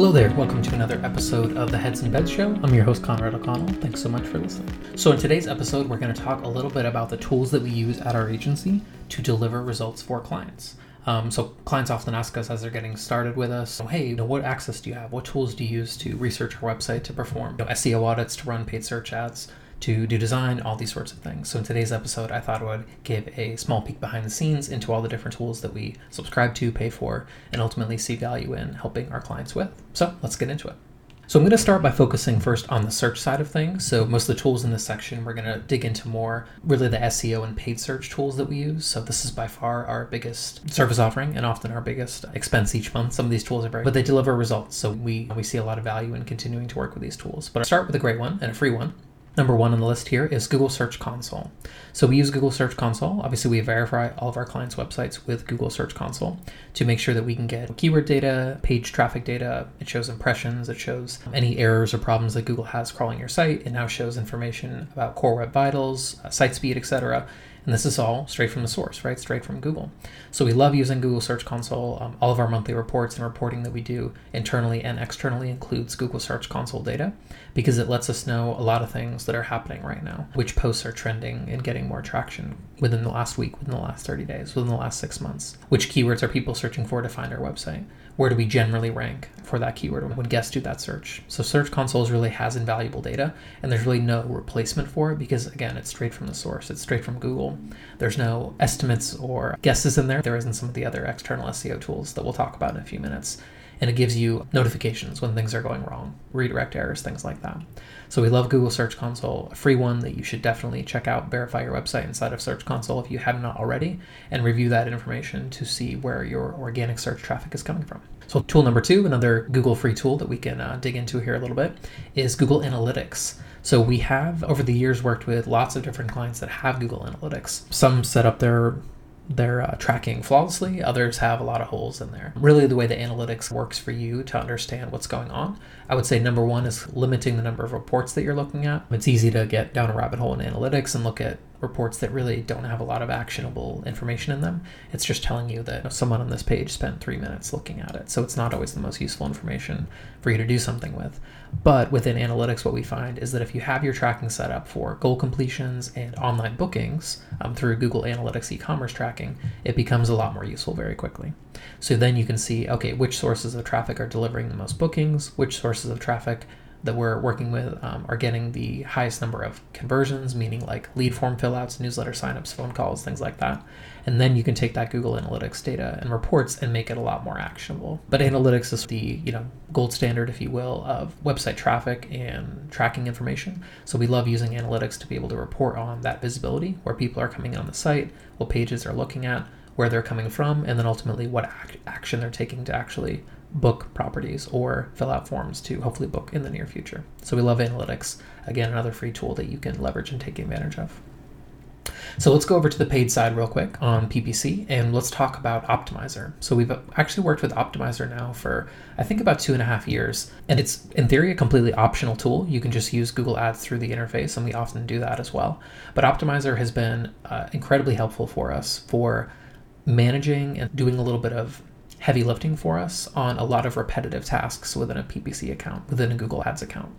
Hello there, welcome to another episode of the Heads and Beds Show. I'm your host, Conrad O'Connell. Thanks so much for listening. So, in today's episode, we're going to talk a little bit about the tools that we use at our agency to deliver results for clients. Um, so, clients often ask us as they're getting started with us, hey, you know, what access do you have? What tools do you use to research our website, to perform you know, SEO audits, to run paid search ads? To do design, all these sorts of things. So in today's episode, I thought I would give a small peek behind the scenes into all the different tools that we subscribe to, pay for, and ultimately see value in helping our clients with. So let's get into it. So I'm going to start by focusing first on the search side of things. So most of the tools in this section, we're going to dig into more really the SEO and paid search tools that we use. So this is by far our biggest service offering and often our biggest expense each month. Some of these tools are very, but they deliver results. So we we see a lot of value in continuing to work with these tools. But I'll start with a great one and a free one. Number one on the list here is Google Search Console. So we use Google Search Console. Obviously, we verify all of our clients' websites with Google Search Console to make sure that we can get keyword data, page traffic data. It shows impressions. It shows any errors or problems that Google has crawling your site. It now shows information about core web vitals, site speed, etc. And this is all straight from the source, right? Straight from Google. So we love using Google Search Console. Um, all of our monthly reports and reporting that we do internally and externally includes Google Search Console data because it lets us know a lot of things that are happening right now, which posts are trending and getting more traction within the last week, within the last 30 days, within the last six months. Which keywords are people searching for to find our website? Where do we generally rank for that keyword when guests do that search. So Search Consoles really has invaluable data, and there's really no replacement for it because again, it's straight from the source. It's straight from Google. There's no estimates or guesses in there. There isn't some of the other external SEO tools that we'll talk about in a few minutes and it gives you notifications when things are going wrong, redirect errors, things like that. So we love Google Search Console, a free one that you should definitely check out, verify your website inside of Search Console if you have not already, and review that information to see where your organic search traffic is coming from. So tool number two, another Google free tool that we can uh, dig into here a little bit, is Google Analytics. So we have over the years worked with lots of different clients that have Google Analytics. Some set up their they're uh, tracking flawlessly. Others have a lot of holes in there. Really, the way the analytics works for you to understand what's going on, I would say number one is limiting the number of reports that you're looking at. It's easy to get down a rabbit hole in analytics and look at reports that really don't have a lot of actionable information in them. It's just telling you that someone on this page spent three minutes looking at it. So it's not always the most useful information for you to do something with. But within analytics, what we find is that if you have your tracking set up for goal completions and online bookings um, through Google Analytics e commerce tracking, it becomes a lot more useful very quickly. So then you can see okay, which sources of traffic are delivering the most bookings, which sources of traffic that we're working with um, are getting the highest number of conversions, meaning like lead form fillouts, newsletter signups, phone calls, things like that. And then you can take that Google Analytics data and reports and make it a lot more actionable. But analytics is the you know gold standard, if you will, of website traffic and tracking information. So we love using analytics to be able to report on that visibility, where people are coming on the site, what pages they're looking at, where they're coming from, and then ultimately what ac- action they're taking to actually book properties or fill out forms to hopefully book in the near future. So we love analytics. Again, another free tool that you can leverage and take advantage of. So let's go over to the paid side real quick on PPC and let's talk about Optmyzr. So we've actually worked with Optmyzr now for I think about two and a half years, and it's in theory a completely optional tool. You can just use Google Ads through the interface, and we often do that as well. But Optmyzr has been uh, incredibly helpful for us for managing and doing a little bit of heavy lifting for us on a lot of repetitive tasks within a PPC account, within a Google Ads account.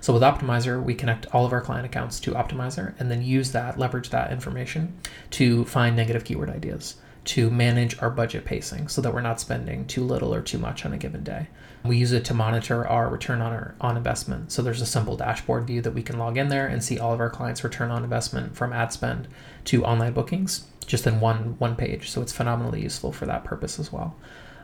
So with Optmyzr, we connect all of our client accounts to Optmyzr and then use that, leverage that information to find negative keyword ideas, to manage our budget pacing so that we're not spending too little or too much on a given day. We use it to monitor our return on our on investment. So there's a simple dashboard view that we can log in there and see all of our clients' return on investment from ad spend to online bookings just in one one page. So it's phenomenally useful for that purpose as well.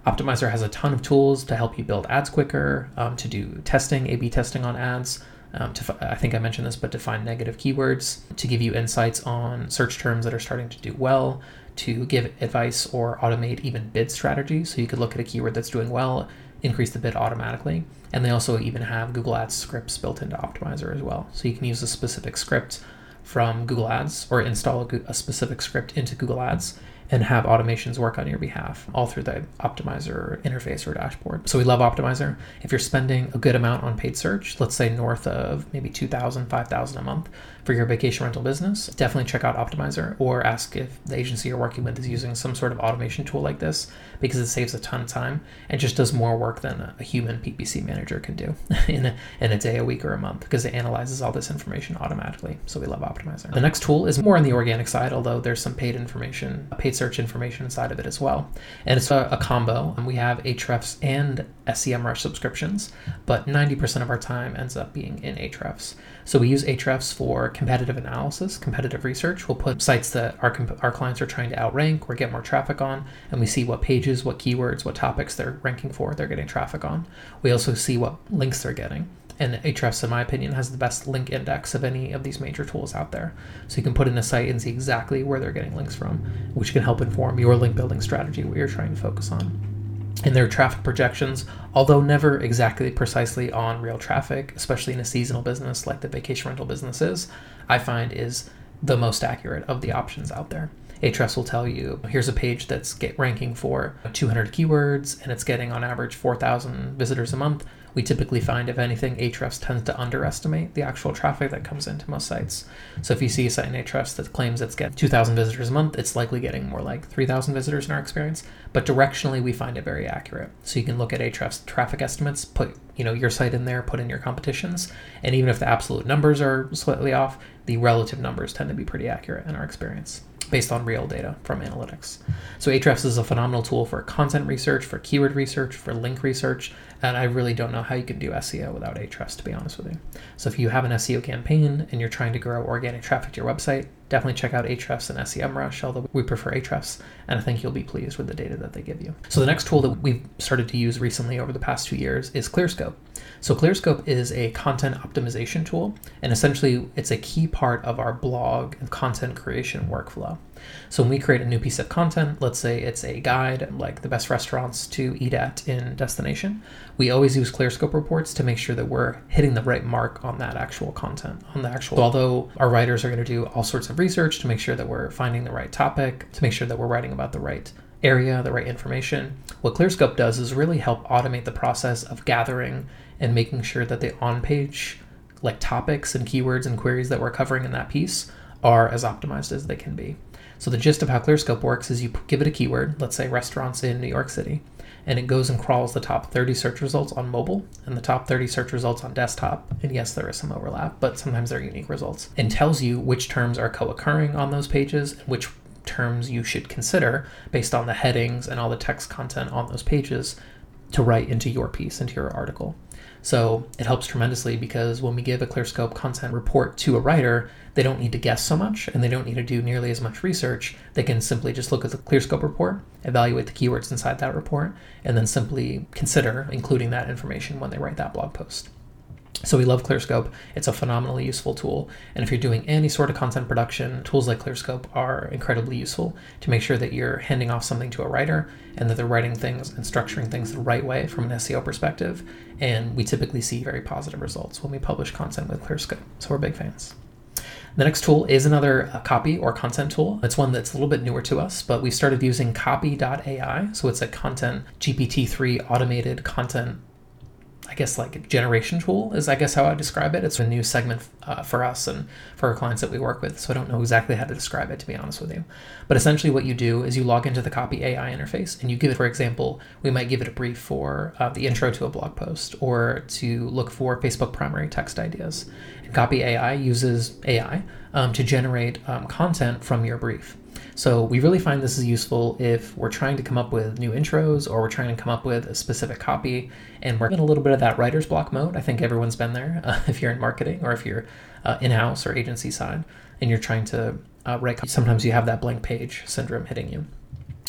Optmyzr has a ton of tools to help you build ads quicker, um, to do testing, A/B testing on ads. Um, to, I think I mentioned this, but to find negative keywords, to give you insights on search terms that are starting to do well, to give advice or automate even bid strategies. So you could look at a keyword that's doing well, increase the bid automatically. And they also even have Google Ads scripts built into Optmyzr as well. So you can use a specific script from Google Ads or install a, specific script into Google Ads and have automations work on your behalf all through the Optmyzr interface or dashboard. So we love Optmyzr. If you're spending a good amount on paid search, let's say north of maybe 2000, 5000 a month for your vacation rental business, definitely check out Optmyzr or ask if the agency you're working with is using some sort of automation tool like this because it saves a ton of time and just does more work than a human PPC manager can do in a, in a day, a week, or a month because it analyzes all this information automatically. So we love Optmyzr. The next tool is more on the organic side, although there's some paid information, paid search information inside of it as well. And it's a, a combo. And we have Ahrefs and SEMrush subscriptions, but 90% of our time ends up being in Ahrefs. So we use Ahrefs for competitive analysis, competitive research. We'll put sites that our, our clients are trying to outrank or get more traffic on, and we see what pages, what keywords, what topics they're ranking for, they're getting traffic on. We also see what links they're getting. And Ahrefs, in my opinion, has the best link index of any of these major tools out there. So you can put in a site and see exactly where they're getting links from, which can help inform your link building strategy, what you're trying to focus on. And their traffic projections, although never exactly precisely on real traffic, especially in a seasonal business like the vacation rental business is, I find is the most accurate of the options out there. Ahrefs will tell you here's a page that's ranking for 200 keywords and it's getting on average 4,000 visitors a month we typically find, if anything, Ahrefs tends to underestimate the actual traffic that comes into most sites. So if you see a site in Ahrefs that claims it's getting 2,000 visitors a month, it's likely getting more like 3,000 visitors in our experience. But directionally, we find it very accurate. So you can look at Ahrefs traffic estimates, put you know your site in there, put in your competitions, and even if the absolute numbers are slightly off, the relative numbers tend to be pretty accurate in our experience based on real data from analytics. So Ahrefs is a phenomenal tool for content research, for keyword research, for link research, and I really don't know how you can do SEO without Ahrefs, to be honest with you. So if you have an SEO campaign and you're trying to grow organic traffic to your website, definitely check out Ahrefs and SEMrush, although we prefer Ahrefs, and I think you'll be pleased with the data that they give you. So the next tool that we've started to use recently over the past two years is ClearScope. So ClearScope is a content optimization tool, and essentially it's a key part of our blog and content creation workflow. So when we create a new piece of content, let's say it's a guide like the best restaurants to eat at in destination, we always use ClearScope reports to make sure that we're hitting the right mark on that actual content, on the actual. Although our writers are going to do all sorts of research to make sure that we're finding the right topic, to make sure that we're writing about the right area, the right information. What ClearScope does is really help automate the process of gathering and making sure that the on page like topics and keywords and queries that we're covering in that piece are as optimized as they can be. So the gist of how ClearScope works is you give it a keyword, let's say restaurants in New York City, and it goes and crawls the top 30 search results on mobile and the top 30 search results on desktop. And yes, there is some overlap, but sometimes they're unique results. And tells you which terms are co-occurring on those pages and which terms you should consider based on the headings and all the text content on those pages to write into your piece, into your article. So it helps tremendously because when we give a ClearScope content report to a writer, they don't need to guess so much and they don't need to do nearly as much research. They can simply just look at the ClearScope report, evaluate the keywords inside that report, and then simply consider including that information when they write that blog post. So we love ClearScope. It's a phenomenally useful tool. And if you're doing any sort of content production, tools like ClearScope are incredibly useful to make sure that you're handing off something to a writer and that they're writing things and structuring things the right way from an SEO perspective. And we typically see very positive results when we publish content with ClearScope. So we're big fans. The next tool is another uh, copy or content tool. It's one that's a little bit newer to us, but we started using copy.ai. So it's a content GPT-3 automated content guess like generation tool is I guess how I describe it. It's a new segment uh, for us and for our clients that we work with. So I don't know exactly how to describe it to be honest with you. But essentially, what you do is you log into the Copy AI interface and you give it, for example, we might give it a brief for uh, the intro to a blog post or to look for Facebook primary text ideas. And Copy AI uses AI um, to generate um, content from your brief. So we really find this is useful if we're trying to come up with new intros or we're trying to come up with a specific copy and we're in a little bit of that writer's block mode. I think everyone's been there uh, if you're in marketing or if you're uh, in-house or agency side and you're trying to uh, write. Sometimes you have that blank page syndrome hitting you.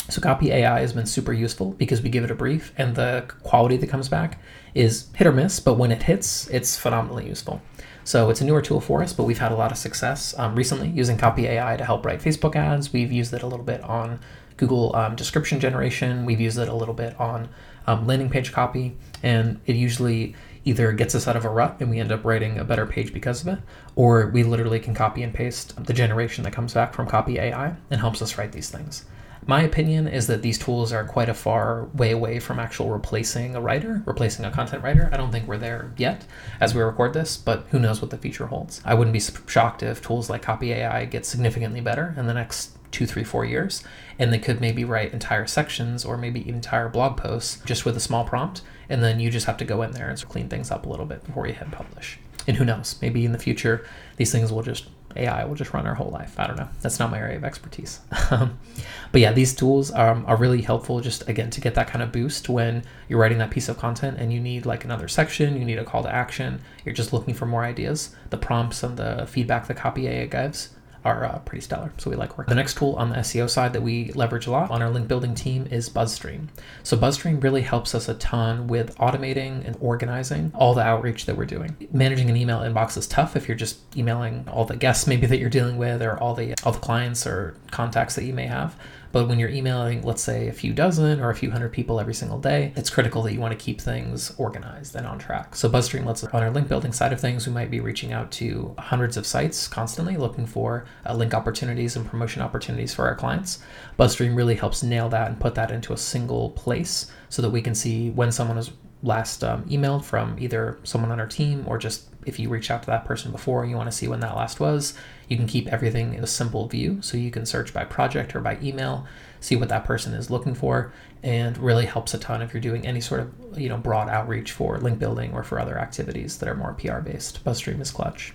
So Copy AI has been super useful because we give it a brief and the quality that comes back is hit or miss, but when it hits, it's phenomenally useful. So it's a newer tool for us, but we've had a lot of success um, recently using Copy AI to help write Facebook ads. We've used it a little bit on Google um, description generation. We've used it a little bit on um, landing page copy, and it usually either gets us out of a rut and we end up writing a better page because of it, or we literally can copy and paste the generation that comes back from Copy AI and helps us write these things. My opinion is that these tools are quite a far way away from actual replacing a writer, replacing a content writer. I don't think we're there yet as we record this, but who knows what the future holds. I wouldn't be shocked if tools like Copy AI get significantly better in the next two, three, four years, and they could maybe write entire sections or maybe entire blog posts just with a small prompt, and then you just have to go in there and clean things up a little bit before you hit publish. And who knows, maybe in the future these things will just AI will just run our whole life. I don't know. That's not my area of expertise. Um, but yeah, these tools um, are really helpful just again to get that kind of boost when you're writing that piece of content and you need like another section, you need a call to action, you're just looking for more ideas. The prompts and the feedback the copy AI gives are uh, pretty stellar. So we like working. The next tool on the SEO side that we leverage a lot on our link building team is BuzzStream. So BuzzStream really helps us a ton with automating and organizing all the outreach that we're doing. Managing an email inbox is tough if you're just emailing all the guests maybe that you're dealing with or all the all the clients or contacts that you may have. But when you're emailing, let's say, a few dozen or a few hundred people every single day, it's critical that you want to keep things organized and on track. So BuzzStream lets on our link building side of things, we might be reaching out to hundreds of sites constantly looking for uh, link opportunities and promotion opportunities for our clients. BuzzStream really helps nail that and put that into a single place so that we can see when someone is last um, emailed from either someone on our team or just if you reach out to that person before you want to see when that last was you can keep everything in a simple view so you can search by project or by email see what that person is looking for and really helps a ton if you're doing any sort of you know broad outreach for link building or for other activities that are more pr based buzzstream is clutch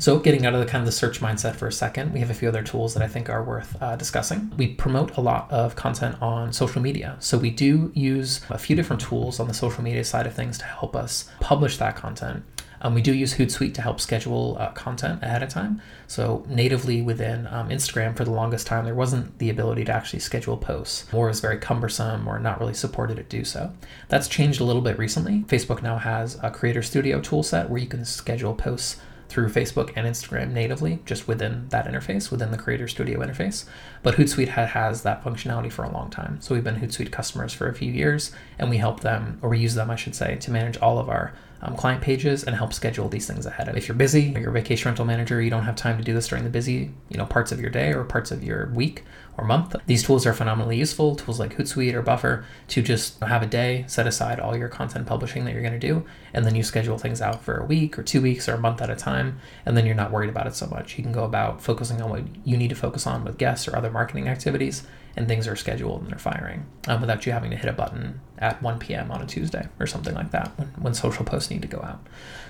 so, getting out of the kind of the search mindset for a second, we have a few other tools that I think are worth uh, discussing. We promote a lot of content on social media. So, we do use a few different tools on the social media side of things to help us publish that content. Um, we do use Hootsuite to help schedule uh, content ahead of time. So natively within um, Instagram, for the longest time, there wasn't the ability to actually schedule posts, or was very cumbersome, or not really supported to do so. That's changed a little bit recently. Facebook now has a Creator Studio toolset where you can schedule posts through Facebook and Instagram natively, just within that interface, within the Creator Studio interface. But Hootsuite ha- has that functionality for a long time. So we've been Hootsuite customers for a few years, and we help them, or we use them, I should say, to manage all of our um, client pages and help schedule these things ahead of. If you're busy, you're a vacation rental manager, you don't have time to do this during the busy, you know, parts of your day or parts of your week or month. These tools are phenomenally useful. Tools like Hootsuite or Buffer to just have a day, set aside all your content publishing that you're going to do, and then you schedule things out for a week or two weeks or a month at a time, and then you're not worried about it so much. You can go about focusing on what you need to focus on with guests or other marketing activities and things are scheduled and they're firing um, without you having to hit a button at 1 p.m. on a Tuesday or something like that when, when social posts need to go out.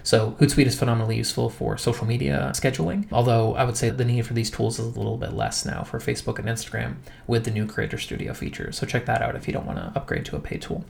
So Hootsuite is phenomenally useful for social media scheduling, although I would say the need for these tools is a little bit less now for Facebook and Instagram with the new Creator Studio features. So check that out if you don't want to upgrade to a paid tool.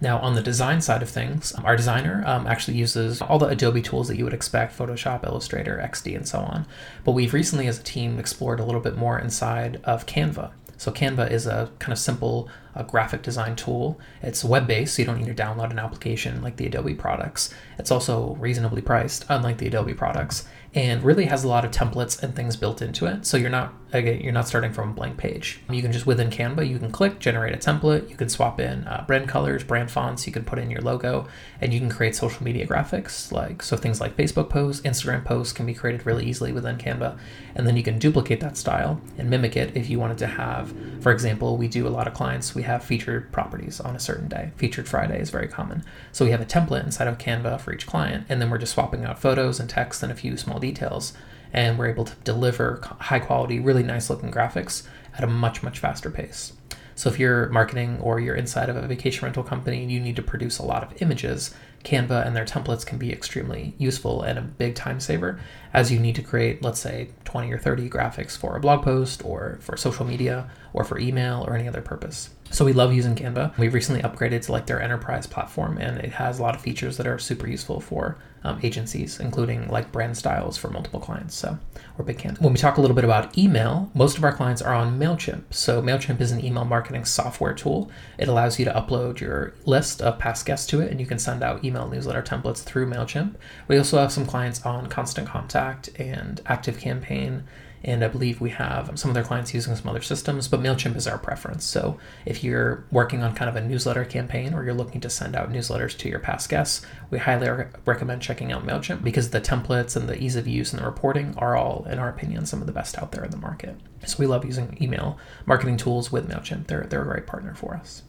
Now, on the design side of things, our designer um, actually uses all the Adobe tools that you would expect Photoshop, Illustrator, XD, and so on. But we've recently, as a team, explored a little bit more inside of Canva. So Canva is a kind of simple uh, graphic design tool. It's web-based, so you don't need to download an application like the Adobe products. It's also reasonably priced, unlike the Adobe products and really has a lot of templates and things built into it. So you're not again, you're not starting from a blank page. You can just within Canva, you can click generate a template. You can swap in uh, brand colors, brand fonts. You can put in your logo, and you can create social media graphics. Like so, things like Facebook posts, Instagram posts can be created really easily within Canva, and then you can duplicate that style and mimic it if you wanted to have. For example, we do a lot of clients. We have featured properties on a certain day. Featured Friday is very common. So we have a template inside of Canva for each client, and then we're just swapping out photos and text and a few small details and we're able to deliver high quality, really nice looking graphics at a much, much faster pace. So if you're marketing or you're inside of a vacation rental company and you need to produce a lot of images, Canva and their templates can be extremely useful and a big time saver as you need to create, let's say, 20 or 30 graphics for a blog post or for social media or for email or any other purpose. So we love using Canva. We've recently upgraded to like their enterprise platform and it has a lot of features that are super useful for um, agencies, including like brand styles for multiple clients. So we're big Canva. When we talk a little bit about email, most of our clients are on MailChimp. So MailChimp is an email marketing software tool. It allows you to upload your list of past guests to it and you can send out email newsletter templates through MailChimp. We also have some clients on Constant Contact and Active Campaign and I believe we have some of their clients using some other systems, but MailChimp is our preference. So if you're working on kind of a newsletter campaign or you're looking to send out newsletters to your past guests, we highly recommend checking out MailChimp because the templates and the ease of use and the reporting are all, in our opinion, some of the best out there in the market. So we love using email marketing tools with MailChimp. They're, they're a great partner for us.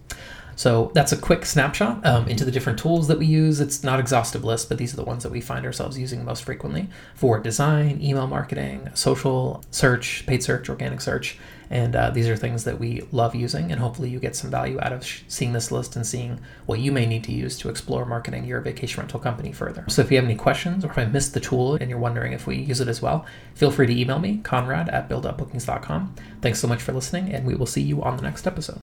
So that's a quick snapshot um, into the different tools that we use. It's not exhaustive list, but these are the ones that we find ourselves using most frequently for design, email marketing, social search, paid search, organic search, and uh, these are things that we love using. And hopefully, you get some value out of sh- seeing this list and seeing what you may need to use to explore marketing your vacation rental company further. So if you have any questions or if I missed the tool and you're wondering if we use it as well, feel free to email me, Conrad at buildupbookings.com. Thanks so much for listening, and we will see you on the next episode.